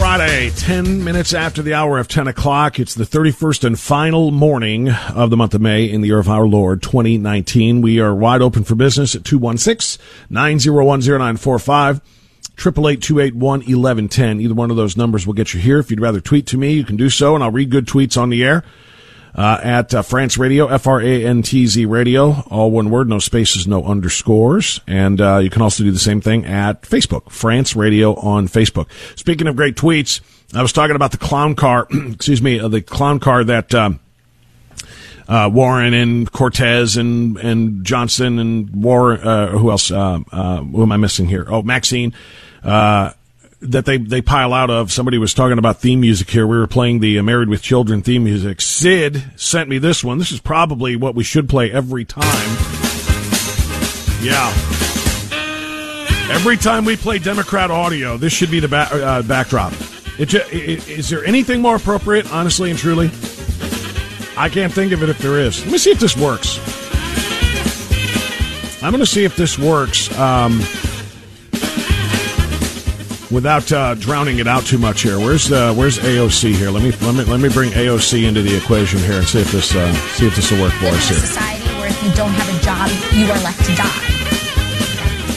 Friday, 10 minutes after the hour of 10 o'clock. It's the 31st and final morning of the month of May in the year of our Lord 2019. We are wide open for business at 216 901 0945. 888 Either one of those numbers will get you here. If you'd rather tweet to me, you can do so, and I'll read good tweets on the air uh, at uh, Frantz Radio, F R A N T Z Radio, all one word, no spaces, no underscores. And uh, you can also do the same thing at Facebook, Frantz Radio on Facebook. Speaking of great tweets, I was talking about the clown car, excuse me, uh, the clown car that. Um, uh, Warren and Cortez and and Johnson and Warren. Uh, who else? Uh, uh, who am I missing here? Oh, Maxine. Uh, that they, they pile out of. Somebody was talking about theme music here. We were playing the Married with Children theme music. Sid sent me this one. This is probably what we should play every time. Yeah. Every time we play Democrat audio, this should be the ba- uh, backdrop. It, it, is there anything more appropriate, honestly and truly? I can't think of it if there is. Let me see if this works. I'm going to see if this works. Um, without uh, drowning it out too much here. Where's uh, where's AOC here? Let me let me let me bring AOC into the equation here and see if this uh, see if this will work for us here. Society where if you don't have a job, you are left to die.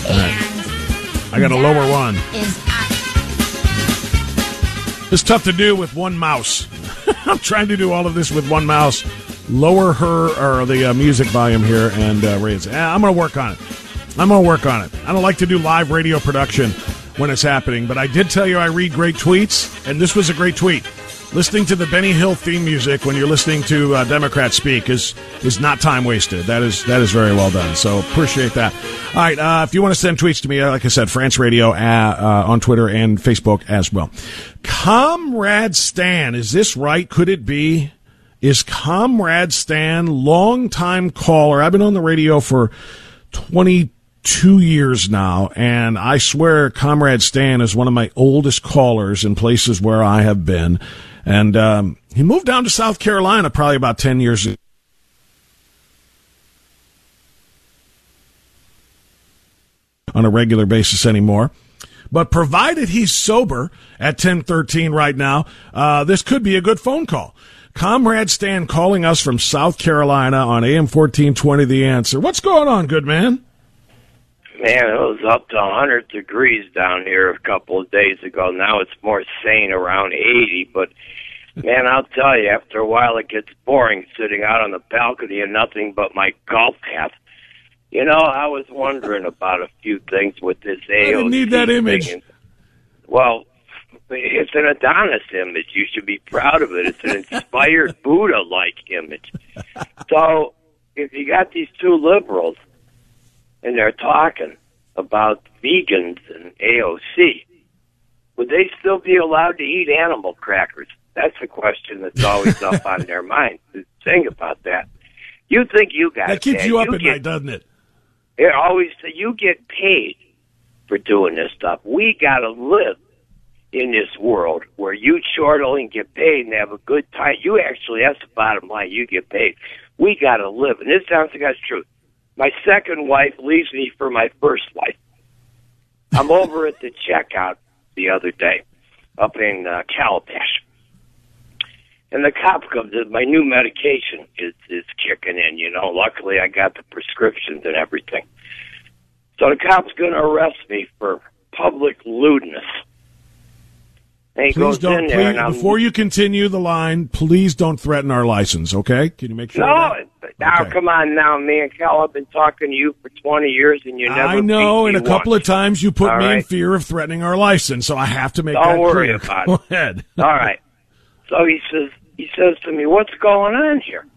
And I got a lower one. Is it's tough to do with one mouse. I'm trying to do all of this with one mouse. Lower her or the uh, music volume here and uh, raise. I'm going to work on it. I'm going to work on it. I don't like to do live radio production when it's happening. But I did tell you I read great tweets, and this was a great tweet. Listening to the Benny Hill theme music when you're listening to uh, Democrats speak is is not time wasted. That is that is very well done. So appreciate that. All right, uh, if you want to send tweets to me, uh, like I said, Frantz Radio uh, uh, on Twitter and Facebook as well. Comrade Stan, is this right? Could it be? Is Comrade Stan, longtime caller? I've been on the radio for twenty two years now, and I swear Comrade Stan is one of my oldest callers in places where I have been. And um, he moved down to South Carolina probably about 10 years ago. On a regular basis anymore. But provided he's sober at 1013 right now, uh, this could be a good phone call. Comrade Stan calling us from South Carolina on AM 1420 The Answer. What's going on, good man? Man, it was up to 100 degrees down here a couple of days ago. Now it's more sane around 80. But, man, I'll tell you, after a while it gets boring sitting out on the balcony and nothing but my golf cap. You know, I was wondering about a few things with this AOC. I didn't need that image. And, well, it's an Adonis image. You should be proud of it. It's an inspired Buddha-like image. So if you got these two liberals and they're talking about vegans and AOC, would they still be allowed to eat animal crackers? That's a question that's always up on their mind. Think about that. You think you got That keeps you up at get, night, doesn't it? It always you get paid for doing this stuff. We got to live in this world where you chortle and get paid and have a good time. You actually, that's the bottom line. You get paid. We got to live, and this sounds like that's true. My second wife leaves me for my first wife. I'm over at the checkout the other day up in uh, Calabash. And the cop comes in. My new medication is is kicking in. You know, luckily I got the prescriptions and everything. So the cop's going to arrest me for public lewdness. Please goes don't. Please, before you continue the line, please don't threaten our license. Okay? Can you make sure? no, now Okay. come on, now me and Cal have been talking to you for twenty years, and you never. I know, and a me couple of times you put All me in fear of threatening our license, so I have to make Don't that worry clear. about Go ahead. All right. So he says he says to me, "What's going on here?"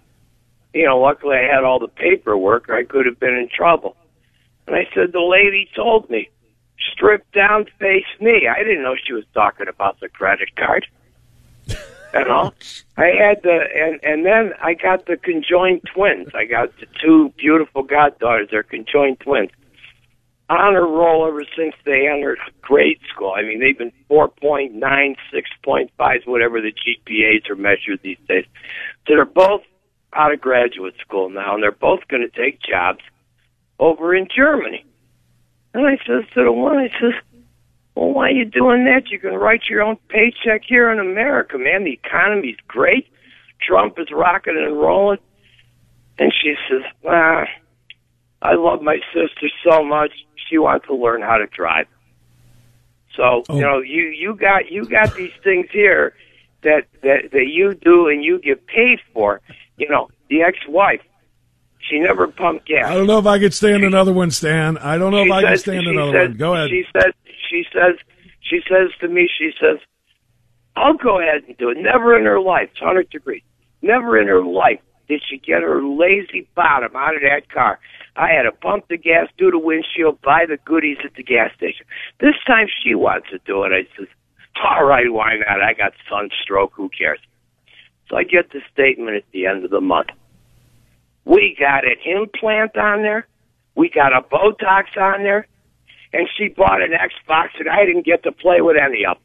You know, luckily I had all the paperwork, or I could have been in trouble. And I said, "The lady told me, strip down, face me." I didn't know she was talking about the credit card. You know, I had the and and then I got the conjoined twins. I got the two beautiful goddaughters. They're conjoined twins. Honor roll ever since they entered grade school. I mean, they've been 4.9, 6.5, whatever the GPAs are measured these days. So they're both out of graduate school now, and they're both going to take jobs over in Germany. And I says to the one, I says, well, why are you doing that? You can write your own paycheck here in America, man. The economy's great. Trump is rocking and rolling. And she says, ah, I love my sister so much. She wants to learn how to drive. So Oh. you know, you you got you got these things here that that that you do and you get paid for. You know, the ex-wife, she never pumped gas. I don't know if I could stand another one, Stan. I don't know if She I can says- stand another says- one. Go ahead. She says, she says, she says to me, she says, I'll go ahead and do it. Never in her life, it's 100 degrees. Never in her life did she get her lazy bottom out of that car. I had to pump the gas, do the windshield, buy the goodies at the gas station. This time she wants to do it. I says, all right, why not? I got sunstroke. Who cares? So I get the statement at the end of the month. We got an implant on there. We got a Botox on there. And she bought an Xbox, and I didn't get to play with any of them.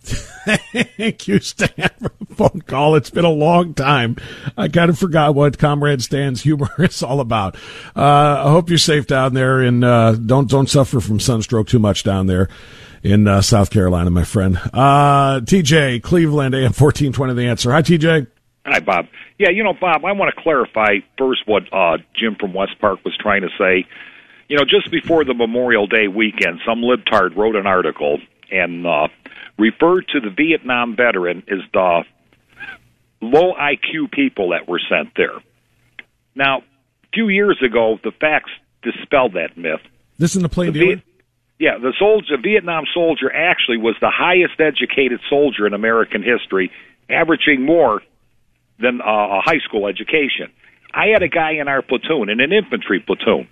Thank you, Stan, for the phone call. It's been a long time. I kind of forgot what Comrade Stan's humor is all about. Uh, I hope you're safe down there, and uh, don't don't suffer from sunstroke too much down there in uh, South Carolina, my friend. Uh, TJ Cleveland, AM fourteen twenty. The answer. Hi, TJ. Hi, Bob. Yeah, you know, Bob, I want to clarify first what uh, Jim from West Park was trying to say. You know, just before the Memorial Day weekend, some libtard wrote an article and uh, referred to the Vietnam veteran as the low IQ people that were sent there. Now, a few years ago, the facts dispelled that myth. This in the plain The. Viet- yeah, the soldier, the Vietnam soldier, actually was the highest educated soldier in American history, averaging more than uh, a high school education. I had a guy in our platoon, in an infantry platoon,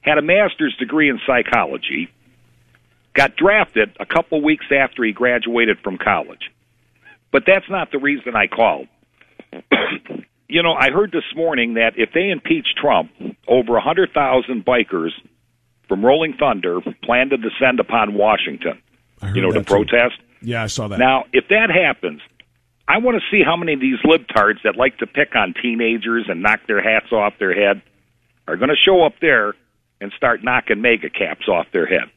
had a master's degree in psychology, got drafted a couple weeks after he graduated from college. But that's not the reason I called. you know, I heard this morning that if they impeach Trump, over a 100,000 bikers from Rolling Thunder plan to descend upon Washington, you know, to that too. protest. Yeah, I saw that. Now, if that happens, I want to see how many of these libtards that like to pick on teenagers and knock their hats off their head are going to show up there and start knocking MAGA caps off their head.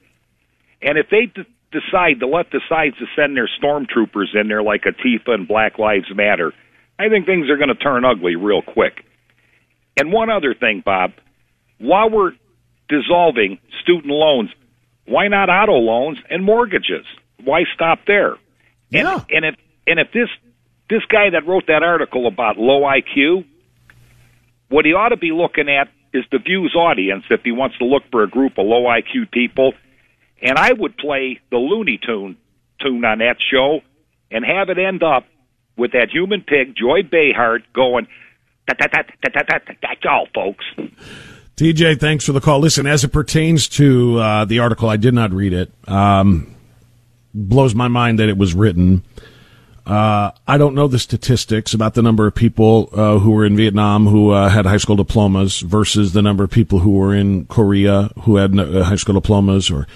And if they d- decide the sides to send their stormtroopers in there like Antifa and Black Lives Matter, I think things are going to turn ugly real quick. And one other thing, Bob, while we're dissolving student loans, why not auto loans and mortgages? Why stop there? And, Yeah. and if and if this this guy that wrote that article about low IQ, what he ought to be looking at is the views audience if he wants to look for a group of low IQ people. And I would play the Looney Tune tune on that show and have it end up with that human pig, Joy Behar, going, that, that, that, that, that, that, that's all, folks. TJ, thanks for the call. Listen, as it pertains to uh, the article, I did not read it. Um, blows my mind that it was written. Uh, I don't know the statistics about the number of people uh, who were in Vietnam who uh, had high school diplomas versus the number of people who were in Korea who had uh, high school diplomas or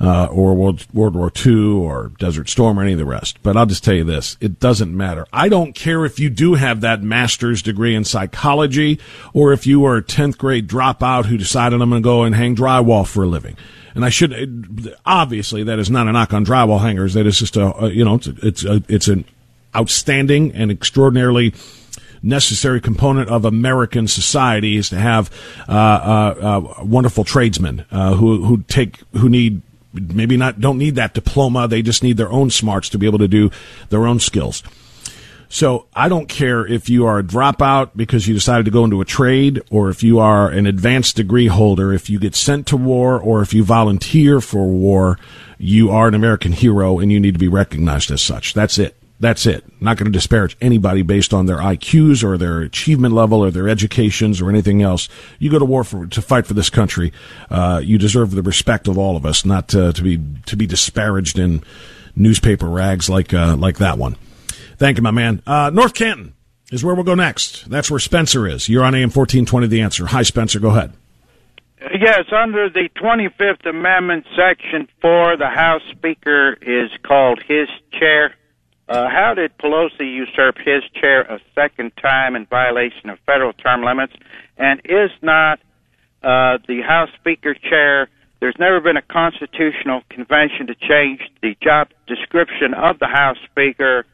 uh, or World, World War II or Desert Storm or any of the rest. But I'll just tell you this. It doesn't matter. I don't care if you do have that master's degree in psychology or if you were a 10th grade dropout who decided I'm going to go and hang drywall for a living. And I should, obviously that is not a knock on drywall hangers. That is just a, you know, it's, it's, a, it's an outstanding and extraordinarily necessary component of American society is to have uh, uh, uh, wonderful tradesmen uh, who who take who need maybe not don't need that diploma. They just need their own smarts to be able to do their own skills. So I don't care if you are a dropout because you decided to go into a trade or if you are an advanced degree holder, if you get sent to war or if you volunteer for war, you are an American hero and you need to be recognized as such. That's it. That's it. Not going to disparage anybody based on their IQs or their achievement level or their educations or anything else. You go to war for to fight for this country. Uh, you deserve the respect of all of us, not to, to be to be disparaged in newspaper rags like uh, like that one. Thank you, my man. Uh, North Canton is where we'll go next. That's where Spencer is. You're on AM fourteen twenty. The answer. Hi, Spencer. Go ahead. Yes, under the 25th Amendment, Section 4, the House Speaker is called his chair. Uh, how did Pelosi usurp his chair a second time in violation of federal term limits? And is not uh, the House Speaker chair? There's never been a constitutional convention to change the job description of the House Speaker,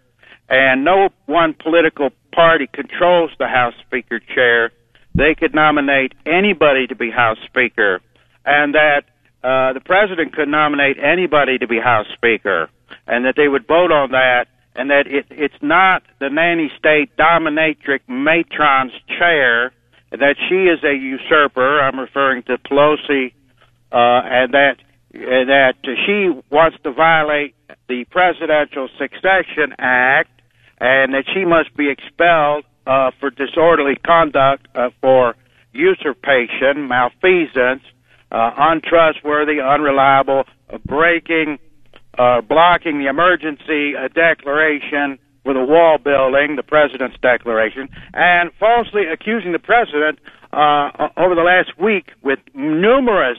and no one political party controls the House Speaker chair. They could nominate anybody to be House Speaker, and that uh, the president could nominate anybody to be House Speaker, and that they would vote on that and that it, it's not the nanny state dominatrix matron's chair, that she is a usurper. I'm referring to Pelosi, uh, and that that she wants to violate the Presidential Succession Act, and that she must be expelled uh, for disorderly conduct, uh, for usurpation, malfeasance, uh, untrustworthy, unreliable, breaking uh, blocking the emergency uh, declaration with a wall building, the president's declaration, and falsely accusing the president uh, over the last week with numerous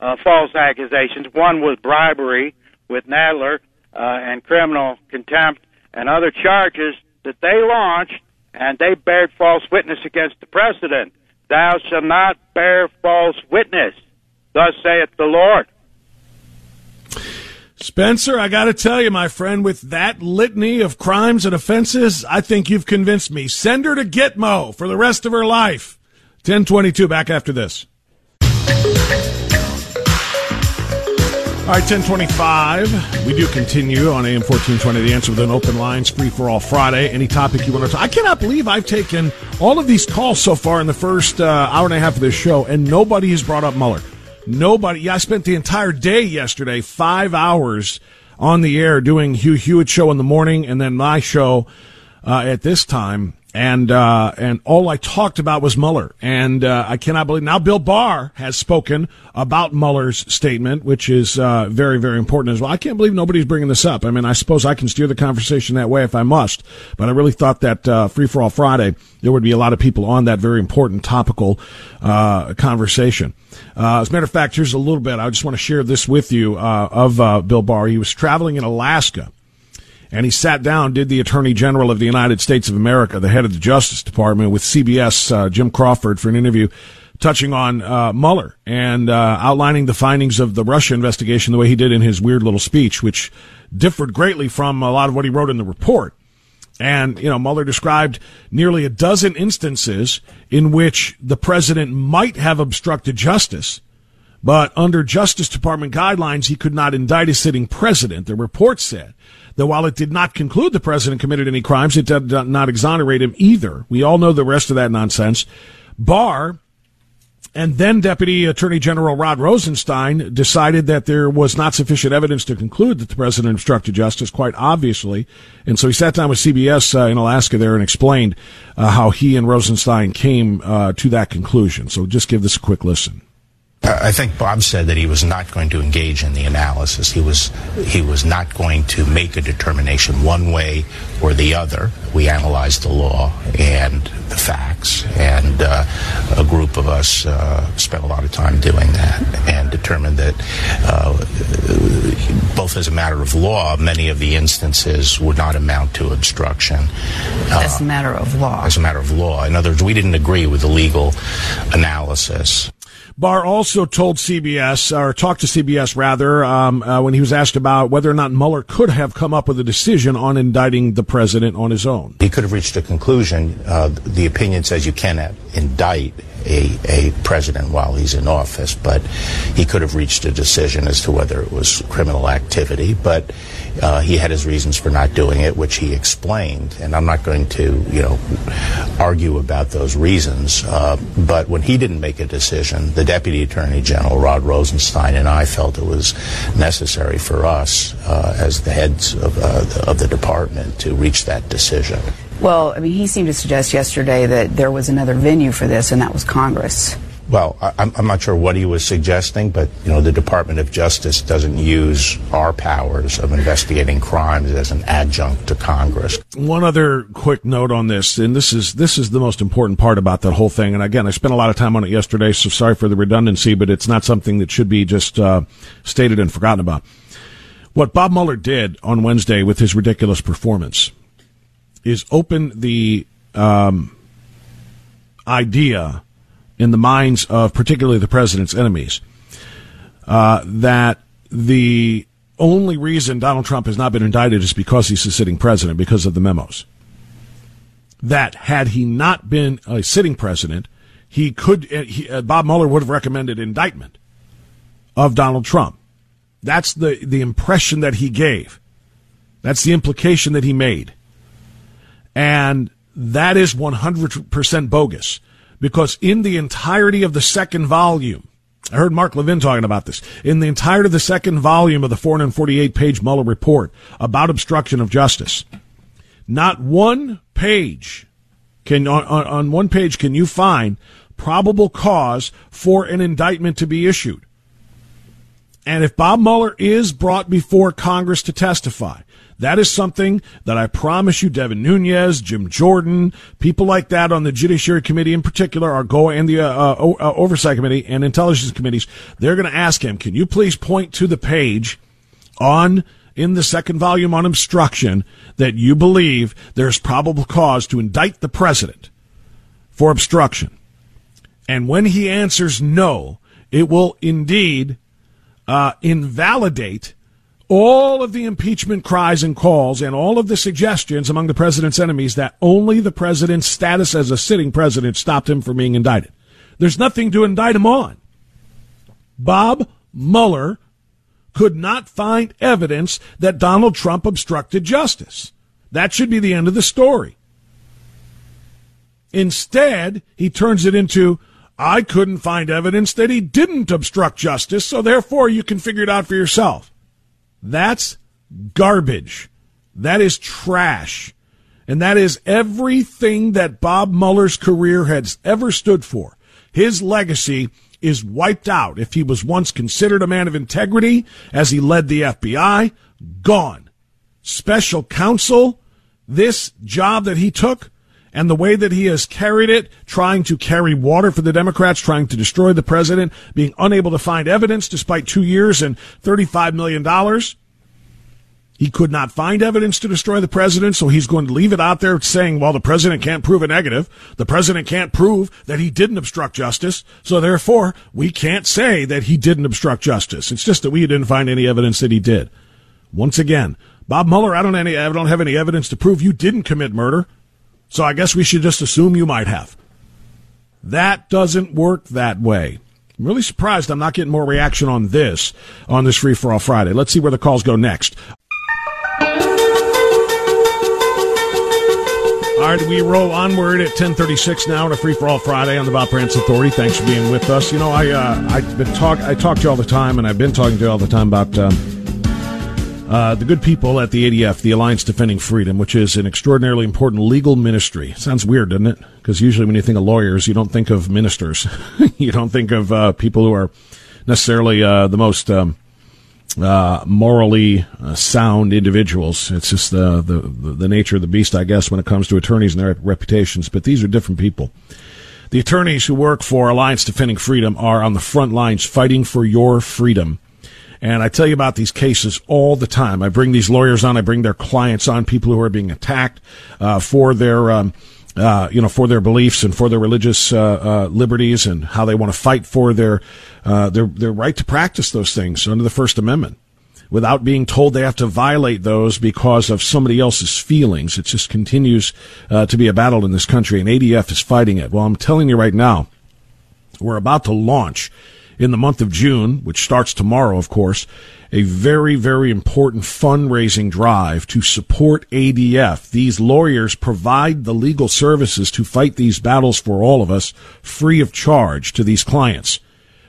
uh, false accusations. One was bribery with Nadler uh, and criminal contempt and other charges that they launched, and they bared false witness against the president. Thou shalt not bear false witness. Thus saith the Lord. Spencer, I got to tell you, my friend, with that litany of crimes and offenses, I think you've convinced me. Send her to Gitmo for the rest of her life. 1022, back after this. All right, 1025. We do continue on AM 1420, the answer with an open lines, free for all Friday. Any topic you want to talk. I cannot believe I've taken all of these calls so far in the first uh, hour and a half of this show, and nobody has brought up Mueller. Nobody. Yeah, I spent the entire day yesterday, five hours on the air doing Hugh Hewitt show in the morning, and then my show uh, at this time and uh, and all I talked about was Mueller, and uh, I cannot believe now Bill Barr has spoken about Mueller's statement, which is uh, very very important as well. I can't believe nobody's bringing this up. I mean, I suppose I can steer the conversation that way if I must, but I really thought that uh, Free for All Friday there would be a lot of people on that very important topical uh, conversation. Uh, as a matter of fact, here's a little bit. I just want to share this with you of Bill Barr. He was traveling in Alaska and he sat down, did the Attorney General of the United States of America, the head of the Justice Department, with CBS, uh, Jan Crawford, for an interview touching on uh, Mueller and uh, outlining the findings of the Russia investigation the way he did in his weird little speech, which differed greatly from a lot of what he wrote in the report. And, you know, Mueller described nearly a dozen instances in which the president might have obstructed justice but under Justice Department guidelines, he could not indict a sitting president. The report said that while it did not conclude the president committed any crimes, it did not exonerate him either. We all know the rest of that nonsense. Barr And then Deputy Attorney General Rod Rosenstein decided that there was not sufficient evidence to conclude that the president obstructed justice, quite obviously. And so he sat down with CBS uh, in Alaska there and explained uh, how he and Rosenstein came uh, to that conclusion. So just give this a quick listen. I think Bob said that he was not going to engage in the analysis. He was he was not going to make a determination one way or the other. We analyzed the law and the facts, and uh, a group of us uh, spent a lot of time doing that and determined that uh, both as a matter of law, many of the instances would not amount to obstruction. as a matter of law. As a matter of law. In other words, we didn't agree with the legal analysis. Barr also told CBS, or talked to CBS rather, um, uh, when he was asked about whether or not Mueller could have come up with a decision on indicting the president on his own. He could have reached a conclusion. Uh, the opinion says you cannot indict a, a president while he's in office, but he could have reached a decision as to whether it was criminal activity. But uh, he had his reasons for not doing it, which he explained, and I'm not going to, you know, argue about those reasons. Uh, but when he didn't make a decision, the Deputy Attorney General Rod Rosenstein and I felt it was necessary for us, uh, as the heads of, uh, of the department, to reach that decision. Well, I mean, he seemed to suggest yesterday that there was another venue for this, and that was Congress. Well, I, I'm not sure what he was suggesting, but you know, the Department of Justice doesn't use our powers of investigating crimes as an adjunct to Congress. One other quick note on this, and this is this is the most important part about that whole thing. And again, I spent a lot of time on it yesterday, so sorry for the redundancy, but it's not something that should be just uh, stated and forgotten about. What Bob Mueller did on Wednesday with his ridiculous performance is open the um, idea in the minds of particularly the president's enemies uh, that the only reason Donald Trump has not been indicted is because he's a sitting president, because of the memos. That had he not been a sitting president, he could uh, he, uh, Bob Mueller would have recommended indictment of Donald Trump. That's the the impression that he gave. That's the implication that he made. And that is 100% bogus because in the entirety of the second volume, I heard Mark Levin talking about this. In the entirety of the second volume of the 448 page Mueller report about obstruction of justice, not one page can, on, on one page can you find probable cause for an indictment to be issued. And if Bob Mueller is brought before Congress to testify, that is something that I promise you, Devin Nunes, Jim Jordan, people like that on the Judiciary Committee in particular, are going and the uh, uh, uh, Oversight Committee and Intelligence Committees. They're going to ask him, "Can you please point to the page on in the second volume on obstruction that you believe there's probable cause to indict the president for obstruction?" And when he answers no, it will indeed uh, invalidate all of the impeachment cries and calls and all of the suggestions among the president's enemies that only the president's status as a sitting president stopped him from being indicted. There's nothing to indict him on. Bob Mueller could not find evidence that Donald Trump obstructed justice. That should be the end of the story. Instead, he turns it into, I couldn't find evidence that he didn't obstruct justice, so therefore you can figure it out for yourself. That's garbage. That is trash. And that is everything that Bob Mueller's career has ever stood for. His legacy is wiped out. If he was once considered a man of integrity as he led the FBI, gone. Special counsel, this job that he took, and the way that he has carried it, trying to carry water for the Democrats, trying to destroy the president, being unable to find evidence despite two years and $35 million. He could not find evidence to destroy the president, so he's going to leave it out there saying, well, the president can't prove a negative. The president can't prove that he didn't obstruct justice. So therefore, we can't say that he didn't obstruct justice. It's just that we didn't find any evidence that he did. Once again, Bob Mueller, I don't, any, I don't have any evidence to prove you didn't commit murder. So I guess we should just assume you might have. That doesn't work that way. I'm really surprised I'm not getting more reaction on this on this Free for All Friday. Let's see where the calls go next. All All right, we roll onward at 1036 now on a free-for-all Friday on the Bob Frantz Authority. Thanks for being with us. You know, I, uh, I've been talk, I talk to you all the time, and I've been talking to you all the time about um, uh, the good people at the ADF, the Alliance Defending Freedom, which is an extraordinarily important legal ministry. Sounds weird, doesn't it? Because usually when you think of lawyers, you don't think of ministers. you don't think of uh, people who are necessarily uh, the most... Um, uh, morally uh, sound individuals. It's just the, the the nature of the beast, I guess, when it comes to attorneys and their reputations. But these are different people. The attorneys who work for Alliance Defending Freedom are on the front lines fighting for your freedom. And I tell you about these cases all the time. I bring these lawyers on, I bring their clients on, people who are being attacked uh, for their. Um, uh, you know, for their beliefs and for their religious uh, uh, liberties and how they want to fight for their uh, their their right to practice those things under the First Amendment without being told they have to violate those because of somebody else's feelings. It just continues uh, to be a battle in this country, and ADF is fighting it. Well, I'm telling you right now, we're about to launch in the month of June, which starts tomorrow, of course, a very, very important fundraising drive to support ADF. These lawyers provide the legal services to fight these battles for all of us free of charge to these clients.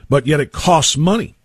But yet it costs money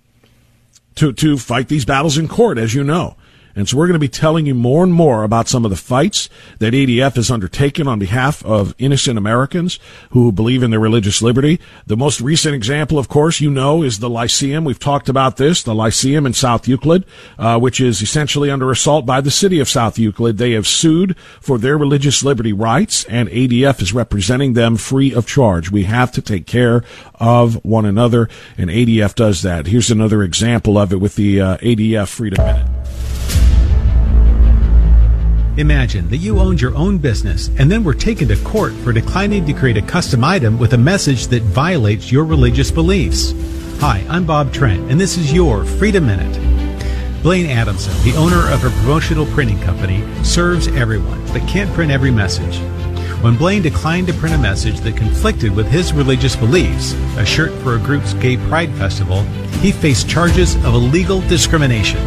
to, to fight these battles in court, as you know. And so we're going to be telling you more and more about some of the fights that ADF has undertaken on behalf of innocent Americans who believe in their religious liberty. The most recent example, of course, you know, is the Lyceum. We've talked about this, the Lyceum in South Euclid, uh, which is essentially under assault by the city of South Euclid. They have sued for their religious liberty rights, and ADF is representing them free of charge. We have to take care of one another, and ADF does that. Here's another example of it with the uh, ADF Freedom Minute. Imagine that you owned your own business and then were taken to court for declining to create a custom item with a message that violates your religious beliefs. Hi, I'm Bob Trent, and this is your Freedom Minute. Blaine Adamson, the owner of a promotional printing company, serves everyone but can't print every message. When Blaine declined to print a message that conflicted with his religious beliefs, a shirt for a group's gay pride festival, he faced charges of illegal discrimination.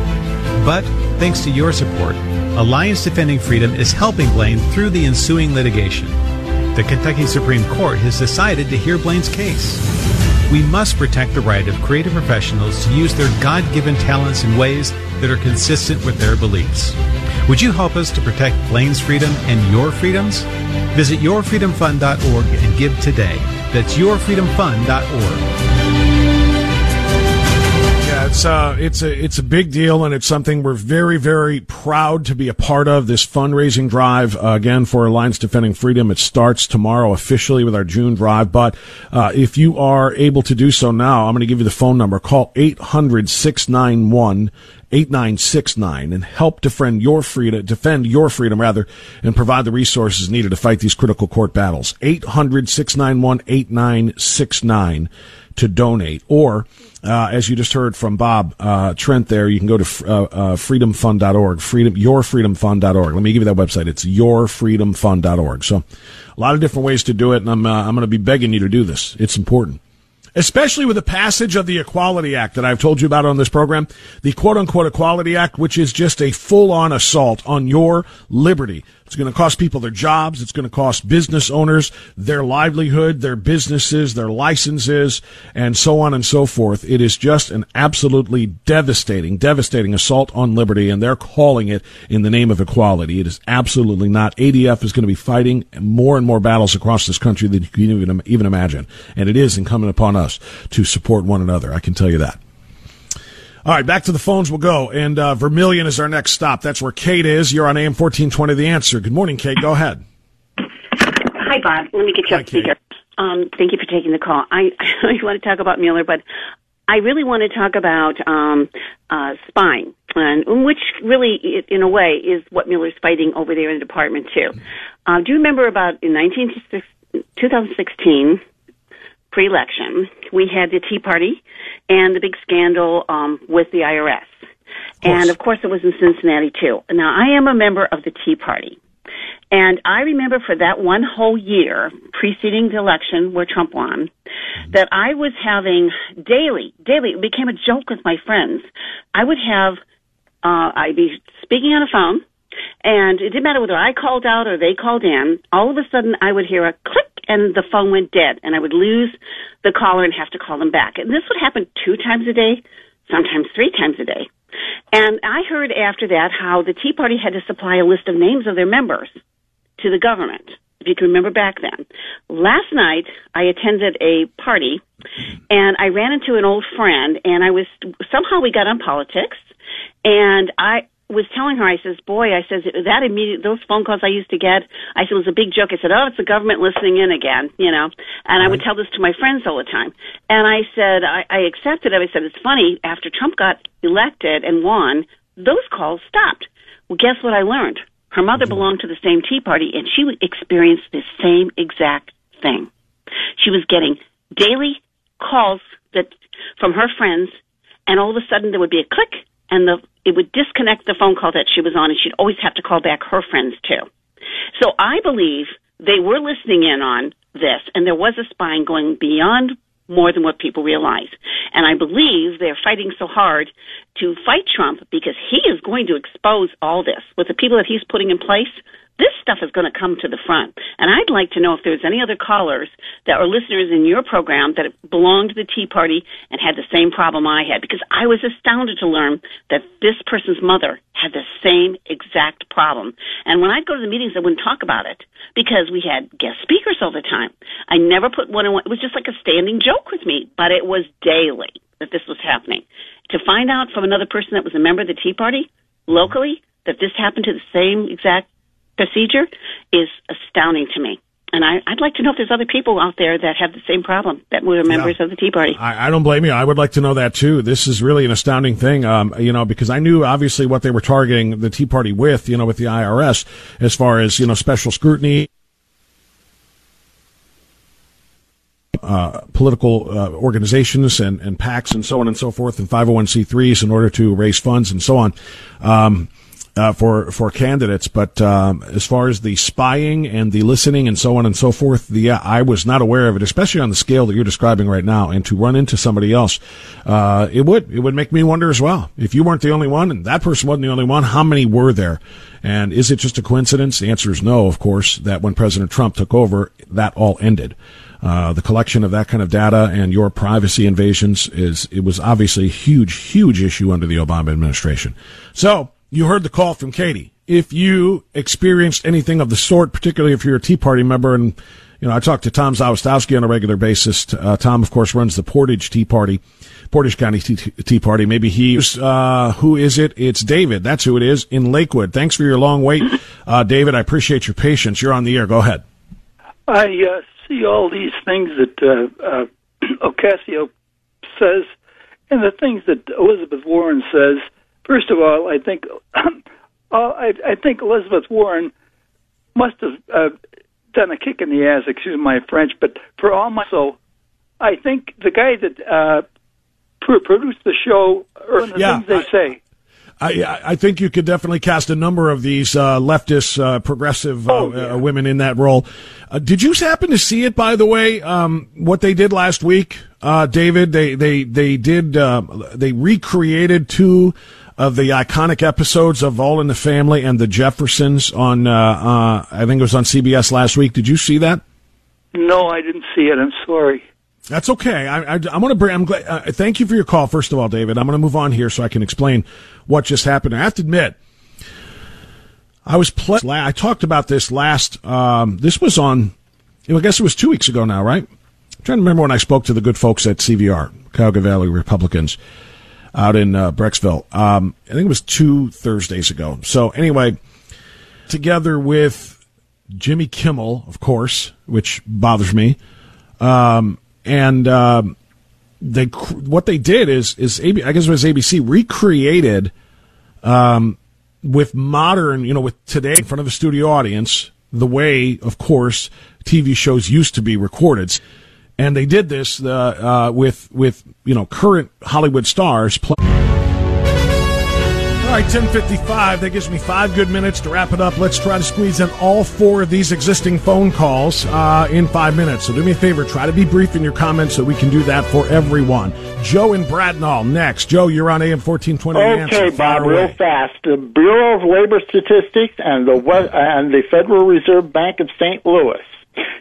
But thanks to your support, Alliance Defending Freedom is helping Blaine through the ensuing litigation. The Kentucky Supreme Court has decided to hear Blaine's case. We must protect the right of creative professionals to use their God given talents in ways that are consistent with their beliefs. Would you help us to protect Blaine's freedom and your freedoms? Visit yourfreedomfund.org and give today. That's yourfreedomfund.org. It's uh, it's a it's a big deal, and it's something we're very very proud to be a part of. This fundraising drive uh, again for Alliance Defending Freedom. It starts tomorrow officially with our June drive. But uh, if you are able to do so now, I'm going to give you the phone number. Call 800 691 8969 and help defend your freedom, defend your freedom rather, and provide the resources needed to fight these critical court battles. 800 691 8969 to donate. Or, uh, as you just heard from Bob uh, Trent there, you can go to uh, uh, freedomfund.org, freedom, yourfreedomfund.org. Let me give you that website. It's yourfreedomfund.org. So a lot of different ways to do it, and I'm, uh, I'm going to be begging you to do this. It's important especially with the passage of the Equality Act that I've told you about on this program, the quote unquote Equality Act, which is just a full on assault on your liberty. It's going to cost people their jobs. It's going to cost business owners their livelihood, their businesses, their licenses, and so on and so forth. It is just an absolutely devastating, devastating assault on liberty, and they're calling it in the name of equality. It is absolutely not. ADF is going to be fighting more and more battles across this country than you can even, even imagine. And it is incumbent upon us to support one another. I can tell you that. All right, back to the phones we'll go. And uh, Vermilion is our next stop. That's where Kate is. You're on AM 1420 The Answer. Good morning, Kate. Go ahead. Hi, Bob. Let me get you Hi, up speaker. Um, thank you for taking the call. I, I want to talk about Mueller, but I really want to talk about um, uh, spying, and which really, in a way, is what Mueller's fighting over there in the Department too. Uh, do you remember about in 19, 2016? Pre-election, we had the Tea Party and the big scandal um, with the IRS. And of course, it was in Cincinnati too. Now, I am a member of the Tea Party. And I remember for that one whole year preceding the election where Trump won, that I was having daily, daily, it became a joke with my friends. I would have, uh, I'd be speaking on a phone And it didn't matter whether I called out or they called in. All of a sudden, I would hear a click and the phone went dead, and I would lose the caller and have to call them back. And this would happen two times a day, sometimes three times a day. And I heard after that how the Tea Party had to supply a list of names of their members to the government, if you can remember back then. Last night, I attended a party and I ran into an old friend and I was, somehow we got on politics and I, was telling her, I says, boy, I says, that immediate, those phone calls I used to get, I said, it was a big joke. I said, oh, it's the government listening in again, you know, and I would tell this to my friends all the time. And I said, I, I accepted it. I said, it's funny, after Trump got elected and won, those calls stopped. Well, guess what I learned? Her mother mm-hmm. belonged to the same Tea Party and she experienced experience the same exact thing. She was getting daily calls that, from her friends and all of a sudden there would be a click and the it would disconnect the phone call that she was on and she'd always have to call back her friends too. So I believe they were listening in on this and there was a spying going beyond more than what people realize. And I believe they're fighting so hard to fight Trump because he is going to expose all this with the people that he's putting in place this stuff is going to come to the front. And I'd like to know if there's any other callers that are listeners in your program that belonged to the Tea Party and had the same problem I had, because I was astounded to learn that this person's mother had the same exact problem. And when I'd go to the meetings, I wouldn't talk about it because we had guest speakers all the time. I never put one in one. It was just like a standing joke with me, but it was daily that this was happening. To find out from another person that was a member of the Tea Party locally that this happened to the same exact procedure is astounding to me. And I, would like to know if there's other people out there that have the same problem that were members yeah. of the Tea Party. I, I, don't blame you. I would like to know that too. This is really an astounding thing, um, you know, because I knew obviously what they were targeting the Tea Party with, you know, with the IRS as far as, you know, special scrutiny. Uh, political uh, organizations and, and PACs and so on and so forth and 501c3s in order to raise funds and so on. Um, uh, for for candidates. But um, as far as the spying and the listening and so on and so forth, the uh, I was not aware of it, especially on the scale that you're describing right now. And to run into somebody else, uh, it would it would make me wonder as well. If you weren't the only one, and that person wasn't the only one, how many were there? And is it just a coincidence? The answer is no, of course. That when President Trump took over, that all ended. Uh, the collection of that kind of data and your privacy invasions is it was obviously a huge, huge issue under the Obama administration. So you heard the call from Katie. If you experienced anything of the sort, particularly if you're a Tea Party member, and you know, I talk to Tom Zawistowski on a regular basis. Uh, Tom, of course, runs the Portage Tea Party, Portage County Tea, Tea Party. Maybe he, uh, who is it? It's David. That's who it is in Lakewood. Thanks for your long wait, uh, David. I appreciate your patience. You're on the air. Go ahead. I uh, see all these things that uh, uh, Ocasio says, and the things that Elizabeth Warren says First of all, I think uh, I, I think Elizabeth Warren must have uh, done a kick in the ass. Excuse my French, but for all my so, I think the guy that uh, pr- produced the show or the yeah, things they I, say. I, I think you could definitely cast a number of these uh, leftist, uh, progressive uh, oh, yeah. uh, women in that role. Uh, did you happen to see it, by the way? Um, what they did last week, uh, David? They they they did they recreated two of the iconic episodes of All in the Family and the Jeffersons on, uh, uh, I think it was on CBS last week. Did you see that? No, I didn't see it. I'm sorry. That's okay. I, I, going to bring. I'm glad. Uh, thank you for your call. First of all, David, I'm going to move on here so I can explain what just happened. I have to admit, I was. Pl- I talked about this last. Um, this was on. I guess it was two weeks ago now, right? I'm trying to remember when I spoke to the good folks at CVR, Cuyahoga Valley Republicans out in uh, Brecksville. Um, I think it was two Thursdays ago. So anyway, together with Jimmy Kimmel, of course, which bothers me, um, and um, they what they did is is I guess it was ABC recreated um, with modern, you know, with today in front of a studio audience, the way, of course, TV shows used to be recorded and they did this uh, uh, with with you know current Hollywood stars. Play- All right, 1055. That gives me five good minutes to wrap it up. Let's try to squeeze in all four of these existing phone calls uh, in five minutes. So do me a favor, try to be brief in your comments so we can do that for everyone. Joe in Bradnall next. Joe, you're on AM 1420. Okay, Bob, real fast. The Bureau of Labor Statistics and the and the Federal Reserve Bank of St. Louis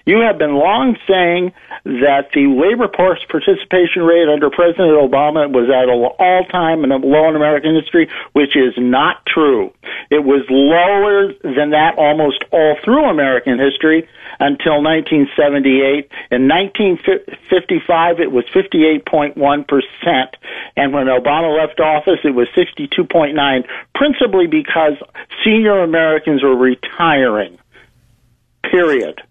you have been long saying that the labor force participation rate under President Obama was at an all-time and low in American history, which is not true. It was lower than that almost all through American history until 1978. In 1955, it was 58.1%. And when Obama left office, it was 62.9, principally because senior Americans were retiring. Period.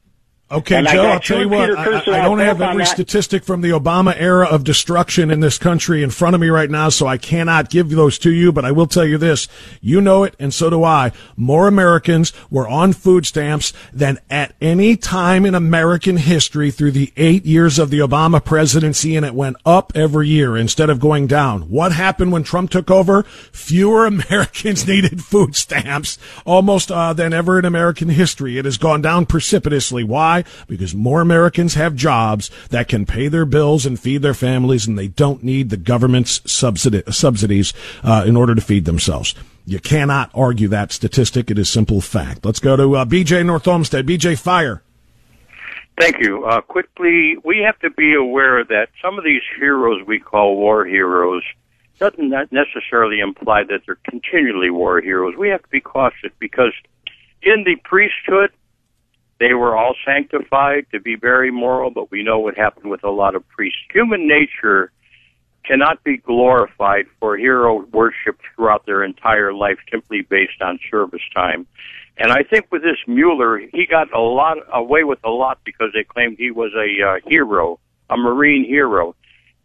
Okay, And Joe, I'll tell you what. I, I don't have every statistic from the Obama era of destruction in this country in front of me right now, so I cannot give those to you, but I will tell you this. You know it, and so do I. More Americans were on food stamps than at any time in American history through the eight years of the Obama presidency, and it went up every year instead of going down. What happened when Trump took over? Fewer Americans needed food stamps almost uh, than ever in American history. It has gone down precipitously. Why? Because more Americans have jobs that can pay their bills and feed their families, and they don't need the government's subsidi- subsidies uh, in order to feed themselves. You cannot argue that statistic. It is simple fact. Let's go to uh, BJ North Olmsted. BJ Fire. Thank you. Uh, quickly, we have to be aware that some of these heroes we call war heroes doesn't necessarily imply that they're continually war heroes. We have to be cautious because in the priesthood, they were all sanctified to be very moral, but we know what happened with a lot of priests. Human nature cannot be glorified for hero worship throughout their entire life simply based on service time. And I think with this Mueller, he got a lot away with a lot because they claimed he was a uh, hero, a Marine hero.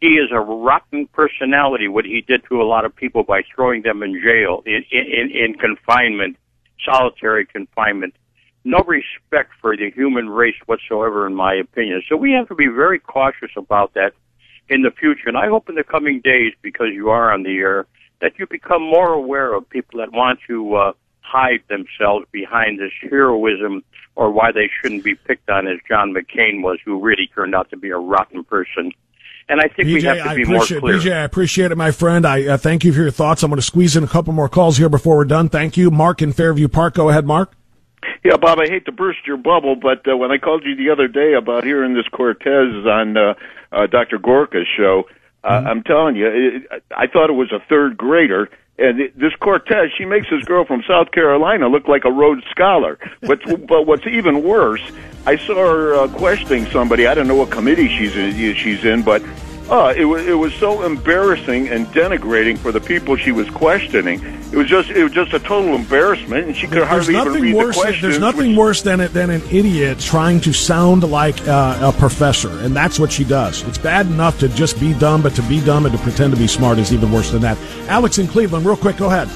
He is a rotten personality. What he did to a lot of people by throwing them in jail, in in, in confinement, solitary confinement. No respect for the human race whatsoever, in my opinion. So we have to be very cautious about that in the future. And I hope in the coming days, because you are on the air, that you become more aware of people that want to uh, hide themselves behind this heroism or why they shouldn't be picked on as John McCain was, who really turned out to be a rotten person. And I think we have to I be more appreciate, clear. BJ, I appreciate it, my friend. I uh, thank you for your thoughts. I'm going to squeeze in a couple more calls here before we're done. Thank you. Mark in Fairview Park. Go ahead, Mark. Yeah, Bob, I hate to burst your bubble, but uh, when I called you the other day about hearing this Cortez on uh, uh, Dr. Gorka's show, uh, Mm-hmm. I'm telling you, it, I thought it was a third grader. And it- this Cortez, she makes this girl from South Carolina look like a Rhodes Scholar. But but what's even worse, I saw her uh, questioning somebody. I don't know what committee she's in, she's in, but uh, it was it was so embarrassing and denigrating for the people she was questioning. It was just it was just a total embarrassment, and she could There's hardly even nothing read worse. the questions. there's nothing worse than it, than an idiot trying to sound like uh, a professor, and that's what she does. It's bad enough to just be dumb, but to be dumb and to pretend to be smart is even worse than that. Alex in Cleveland, real quick, go ahead.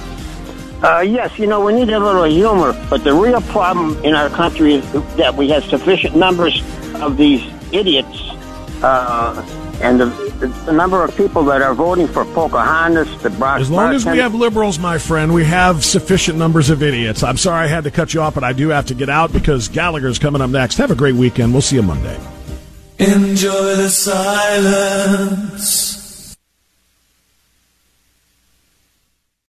Uh, yes, you know, we need a little humor, but the real problem in our country is that we have sufficient numbers of these idiots, uh, and the, the number of people that are voting for Pocahontas, the Brock As long as we have liberals, my friend, we have sufficient numbers of idiots. I'm sorry I had to cut you off, but I do have to get out because Gallagher's coming up next. Have a great weekend. We'll see you Monday. Enjoy the silence.